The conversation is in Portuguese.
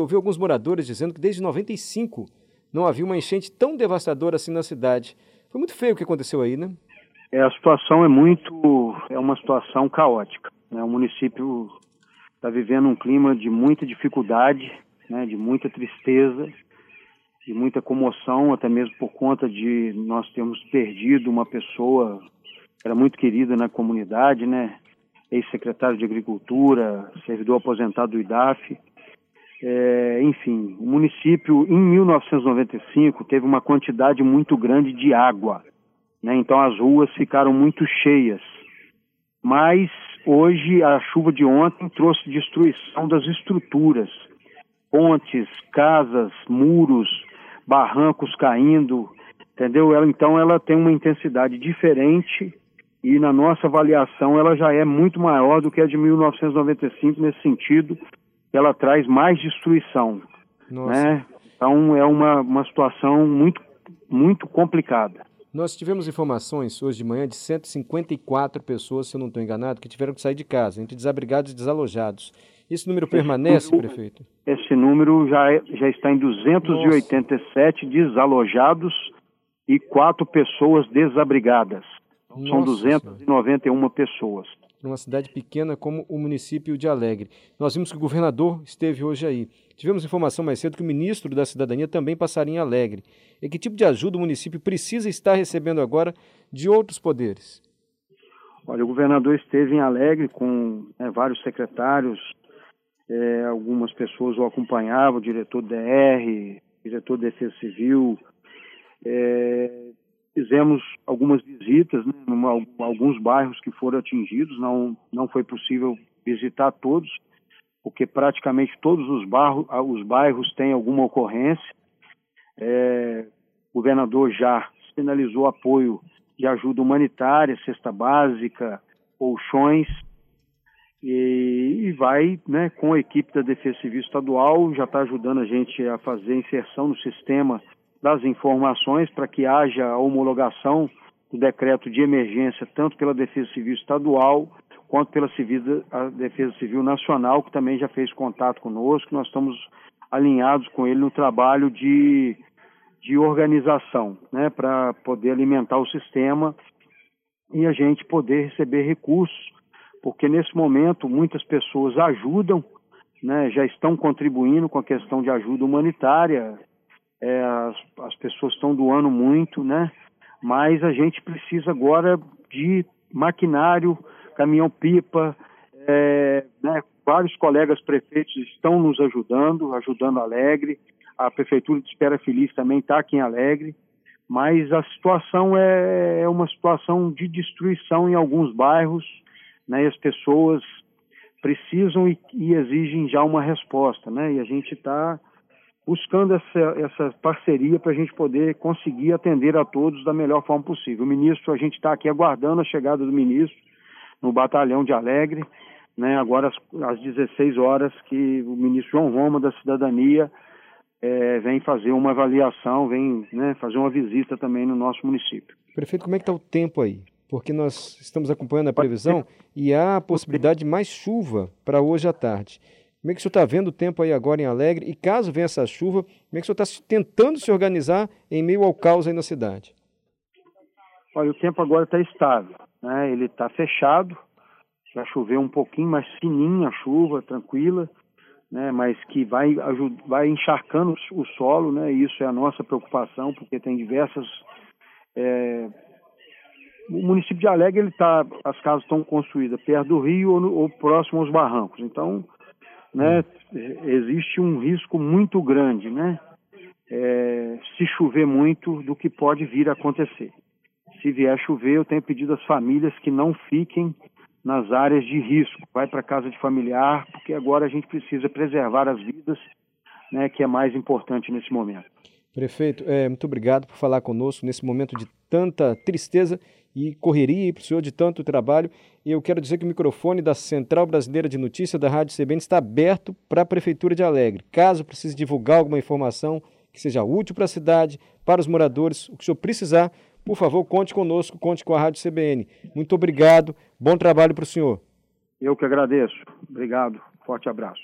ouvi alguns moradores dizendo que desde 95 não havia uma enchente tão devastadora assim na cidade. Foi muito feio o que aconteceu aí, né? É, a situação é muito, é uma situação caótica. Né? O município está vivendo um clima de muita dificuldade, né? de muita tristeza, de muita comoção, até mesmo por conta de nós termos perdido uma pessoa que era muito querida na comunidade, né? Ex-secretário de Agricultura, servidor aposentado do IDAF. É, enfim, o município, em 1995, teve uma quantidade muito grande de água. Né? Então as ruas ficaram muito cheias. Mas hoje a chuva de ontem trouxe destruição das estruturas, pontes, casas, muros, barrancos caindo, entendeu? Ela então ela tem uma intensidade diferente e na nossa avaliação ela já é muito maior do que a de 1995 nesse sentido, ela traz mais destruição, Nossa. né? Então é uma, uma situação muito muito complicada. Nós tivemos informações hoje de manhã de 154 pessoas, se eu não estou enganado, que tiveram que sair de casa, entre desabrigados e desalojados. Esse número permanece, esse número, prefeito? Esse número já, é, já está em 287 Nossa. desalojados e quatro pessoas desabrigadas. Nossa São 291 senhora. pessoas. Numa cidade pequena como o município de Alegre. Nós vimos que o governador esteve hoje aí. Tivemos informação mais cedo que o ministro da Cidadania também passaria em Alegre. E que tipo de ajuda o município precisa estar recebendo agora de outros poderes? Olha, o governador esteve em Alegre com né, vários secretários, é, algumas pessoas o acompanhavam, o diretor DR, diretor de Defesa Civil. É, fizemos algumas visitas né, em alguns bairros que foram atingidos, não, não foi possível visitar todos, porque praticamente todos os, barros, os bairros têm alguma ocorrência. É, o governador já sinalizou apoio de ajuda humanitária, cesta básica, colchões, e, e vai né, com a equipe da Defesa Civil Estadual, já está ajudando a gente a fazer inserção no sistema das informações para que haja a homologação do decreto de emergência, tanto pela Defesa Civil Estadual quanto pela Civil, Defesa Civil Nacional, que também já fez contato conosco. Nós estamos alinhados com ele no trabalho de, de organização, né, para poder alimentar o sistema e a gente poder receber recursos porque nesse momento muitas pessoas ajudam, né, já estão contribuindo com a questão de ajuda humanitária, é, as, as pessoas estão doando muito, né, mas a gente precisa agora de maquinário, caminhão-pipa, é, né, vários colegas prefeitos estão nos ajudando, ajudando Alegre, a Prefeitura de Espera Feliz também está aqui em Alegre, mas a situação é, é uma situação de destruição em alguns bairros, né, e as pessoas precisam e, e, exigem já uma resposta, né? E a gente está buscando essa, essa parceria para a gente poder conseguir atender a todos da melhor forma possível. O ministro, a gente está aqui aguardando a chegada do ministro no batalhão de Alegre, né? Agora às, às 16 horas que o ministro João Roma da Cidadania é, vem fazer uma avaliação, vem né, fazer uma visita também no nosso município. Prefeito, como é que está o tempo aí? porque nós estamos acompanhando a previsão e há a possibilidade de mais chuva para hoje à tarde. Como é que o senhor está vendo o tempo aí agora em Alegre? E caso venha essa chuva, como é que o senhor está tentando se organizar em meio ao caos aí na cidade? Olha, o tempo agora está estável, né? Ele está fechado, já choveu um pouquinho, mais fininha a chuva, tranquila, né? Mas que vai, vai encharcando o solo, né? Isso é a nossa preocupação, porque tem diversas é, o município de Alegre, ele tá, as casas estão construídas perto do rio ou, ou próximo aos barrancos. Então, né, existe um risco muito grande, né? É, se chover muito, do que pode vir a acontecer. Se vier chover, eu tenho pedido às famílias que não fiquem nas áreas de risco. Vai para casa de familiar, porque agora a gente precisa preservar as vidas, né, que é mais importante nesse momento. Prefeito, é, muito obrigado por falar conosco nesse momento de tanta tristeza e correria para o senhor de tanto trabalho. E eu quero dizer que o microfone da Central Brasileira de Notícias da Rádio CBN está aberto para a Prefeitura de Alegre. Caso precise divulgar alguma informação que seja útil para a cidade, para os moradores, o que o senhor precisar, por favor, conte conosco, conte com a Rádio CBN. Muito obrigado, bom trabalho para o senhor. Eu que agradeço. Obrigado. Forte abraço.